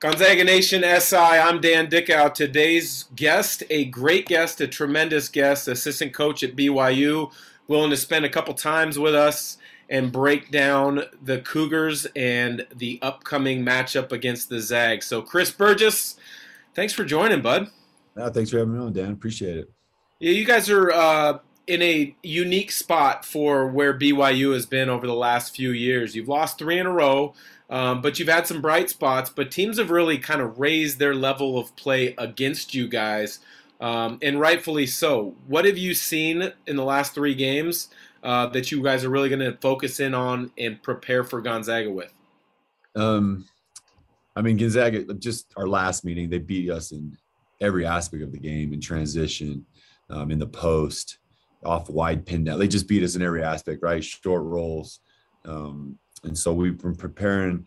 Gonzaga Nation SI, I'm Dan Dickau. Today's guest, a great guest, a tremendous guest, assistant coach at BYU, willing to spend a couple times with us and break down the Cougars and the upcoming matchup against the Zags. So, Chris Burgess, thanks for joining, bud. Thanks for having me on, Dan. Appreciate it. Yeah, you guys are uh, in a unique spot for where BYU has been over the last few years. You've lost three in a row. Um, but you've had some bright spots. But teams have really kind of raised their level of play against you guys, um, and rightfully so. What have you seen in the last three games uh, that you guys are really going to focus in on and prepare for Gonzaga with? Um, I mean, Gonzaga, just our last meeting, they beat us in every aspect of the game in transition, um, in the post, off wide pin down. They just beat us in every aspect, right? Short rolls. Um, and so we've been preparing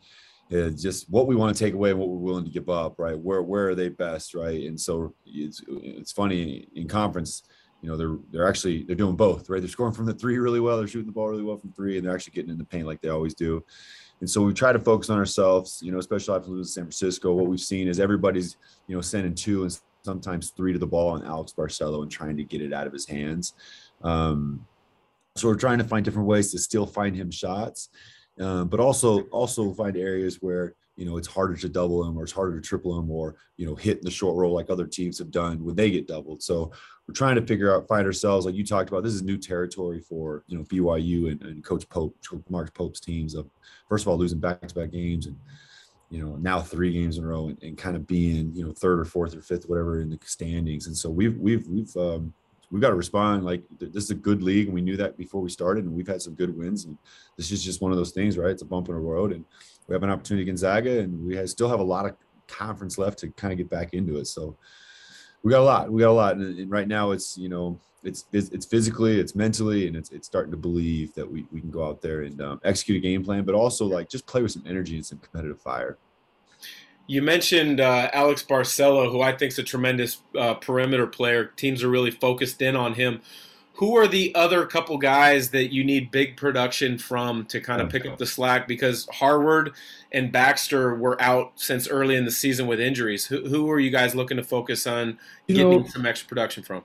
uh, just what we want to take away and what we're willing to give up, right? Where where are they best, right? And so it's it's funny in conference, you know, they're they're actually they're doing both, right? They're scoring from the three really well, they're shooting the ball really well from three, and they're actually getting in the paint like they always do. And so we try to focus on ourselves, you know, especially after losing San Francisco. What we've seen is everybody's, you know, sending two and sometimes three to the ball on Alex Barcelo and trying to get it out of his hands. Um, so we're trying to find different ways to still find him shots um, but also also find areas where you know it's harder to double him or it's harder to triple him or you know hit the short roll like other teams have done when they get doubled. So we're trying to figure out find ourselves like you talked about this is new territory for you know byu and, and coach pope mark pope's teams of first of all losing back-to-back games and you know now three games in a row and, and kind of being you know third or fourth or fifth whatever in the standings. And so we've we've we've um, we've got to respond. Like this is a good league, and we knew that before we started, and we've had some good wins. And this is just one of those things, right? It's a bump in the road, and we have an opportunity against Zaga, and we have, still have a lot of conference left to kind of get back into it. So we got a lot. We got a lot, and, and right now it's you know it's it's physically, it's mentally, and it's it's starting to believe that we we can go out there and um, execute a game plan, but also like just play with some energy and some competitive fire. You mentioned uh, Alex Barcelo, who I think is a tremendous uh, perimeter player. Teams are really focused in on him. Who are the other couple guys that you need big production from to kind of pick up the slack? Because Harward and Baxter were out since early in the season with injuries. Who, who are you guys looking to focus on getting you know, some extra production from?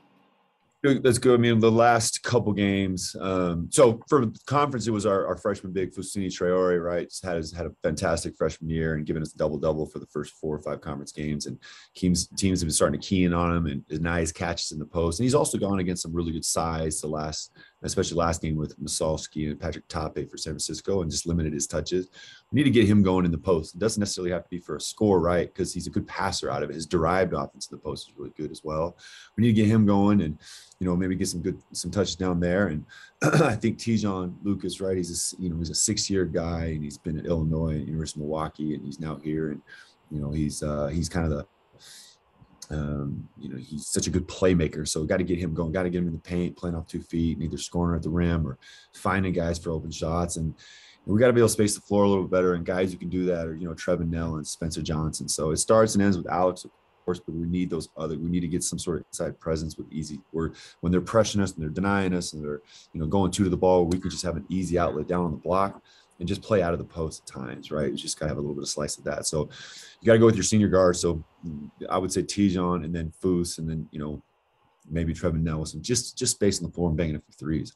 That's good. I mean, the last couple games. Um, so for conference, it was our, our freshman big Fousseyni Traore, right? Just had had a fantastic freshman year and given us a double double for the first four or five conference games. And teams teams have been starting to key in on him and his nice catches in the post. And he's also gone against some really good size the last especially last game with Massalski and Patrick Tape for San Francisco and just limited his touches. We need to get him going in the post. It doesn't necessarily have to be for a score, right? Because he's a good passer out of it. His derived offense in the post is really good as well. We need to get him going and, you know, maybe get some good, some touches down there. And I think Te'Jon Lucas, right? He's a, you know, he's a six year guy and he's been at Illinois and University of Milwaukee and he's now here. And, you know, he's, uh, he's kind of the, um, you know, he's such a good playmaker. So got to get him going. Got to get him in the paint, playing off two feet, and either scoring at the rim or finding guys for open shots. And, and we got to be able to space the floor a little bit better. And guys who can do that are you know Trevin Knell and Spencer Johnson. So it starts and ends with Alex, of course, but we need those other. We need to get some sort of inside presence with easy. Where when they're pressuring us and they're denying us and they're you know going two to the ball, we can just have an easy outlet down on the block and just play out of the post at times, right? You just gotta have a little bit of slice of that. So you gotta go with your senior guard. So I would say Te'Jon and then Foose and then you know maybe Trevin Nelson, just just based on the floor and banging it for threes.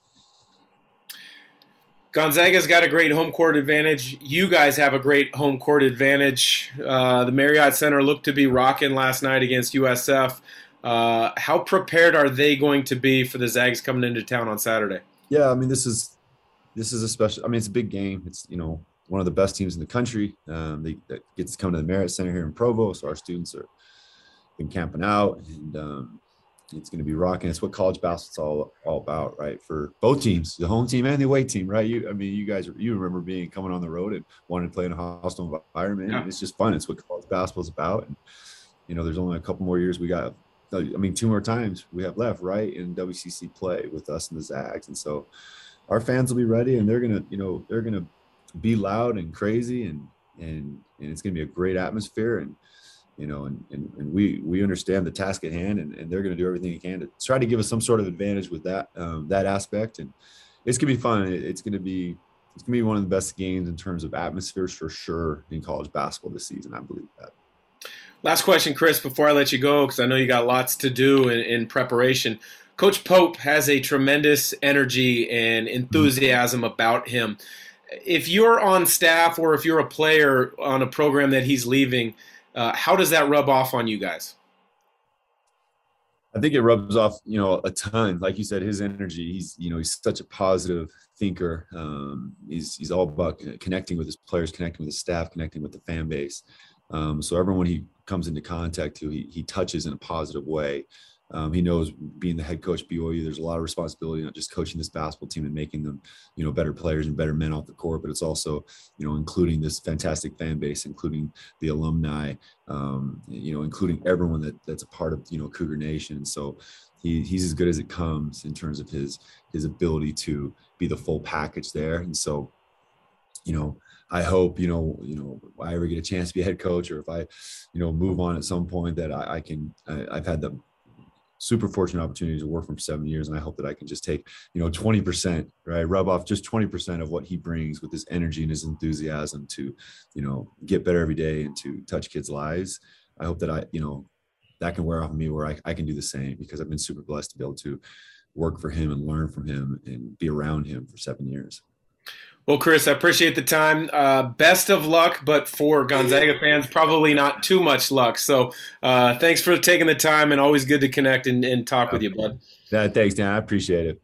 Gonzaga's got a great home court advantage. You guys have a great home court advantage. Uh, the Marriott Center looked to be rocking last night against USF. Uh, how prepared are they going to be for the Zags coming into town on Saturday? Yeah, I mean this is this is a special. I mean, it's a big game. It's you know one of the best teams in the country. Um, they that gets to come to the Marriott Center here in Provo, so our students are been camping out, and um, it's going to be rocking. It's what college basketball's all all about, right? For both teams, the home team and the away team, right? You, I mean, you guys, you remember being coming on the road and wanting to play in a hostile environment. Yeah. It's just fun. It's what college basketball's about, and you know, there's only a couple more years we got. I mean, two more times we have left, right, in WCC play with us and the Zags, and so our fans will be ready and they're gonna you know they're gonna be loud and crazy and and and it's gonna be a great atmosphere and you know and and, and we we understand the task at hand and, and they're gonna do everything they can to try to give us some sort of advantage with that um, that aspect. And it's gonna be fun. It's gonna be it's gonna be one of the best games in terms of atmospheres for sure in college basketball this season. I believe that. Last question, Chris, before I let you go, because I know you got lots to do in, in, preparation. Coach Pope has a tremendous energy and enthusiasm about him. If you're on staff or if you're a player on a program that he's leaving, uh, how does that rub off on you guys? I think it rubs off, you know, a ton. Like you said, his energy. He's, you know, he's such a positive thinker. Um, he's he's all about connecting with his players, connecting with his staff, connecting with the fan base. Um, so everyone he comes into contact to, he he touches in a positive way. Um, he knows being the head coach BYU, there's a lot of responsibility, not just coaching this basketball team and making them, you know, better players and better men off the court, but it's also, you know, including this fantastic fan base, including the alumni, um, you know, including everyone that that's a part of, you know, Cougar Nation. So he, he's as good as it comes in terms of his his ability to be the full package there. And so, you know, I hope you know you know I ever get a chance to be a head coach, or if I, you know, move on at some point that I, I can. I, I've had the super fortunate opportunity to work for seven years. And I hope that I can just take, you know, 20%, right? Rub off just 20% of what he brings with his energy and his enthusiasm to, you know, get better every day and to touch kids' lives. I hope that I, you know, that can wear off of me where I, I can do the same because I've been super blessed to be able to work for him and learn from him and be around him for seven years. Well, Chris, I appreciate the time. Uh, best of luck, but for Gonzaga fans, probably not too much luck. So uh, thanks for taking the time and always good to connect and, and talk with you, bud. Yeah, thanks, Dan. I appreciate it.